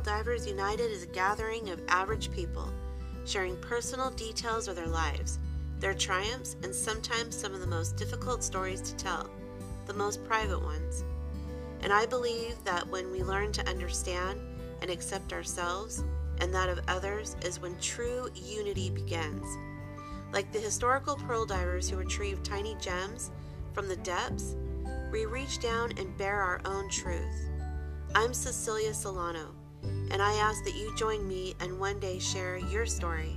Divers United is a gathering of average people sharing personal details of their lives, their triumphs, and sometimes some of the most difficult stories to tell, the most private ones. And I believe that when we learn to understand and accept ourselves and that of others is when true unity begins. Like the historical pearl divers who retrieve tiny gems from the depths, we reach down and bear our own truth. I'm Cecilia Solano, and I ask that you join me and one day share your story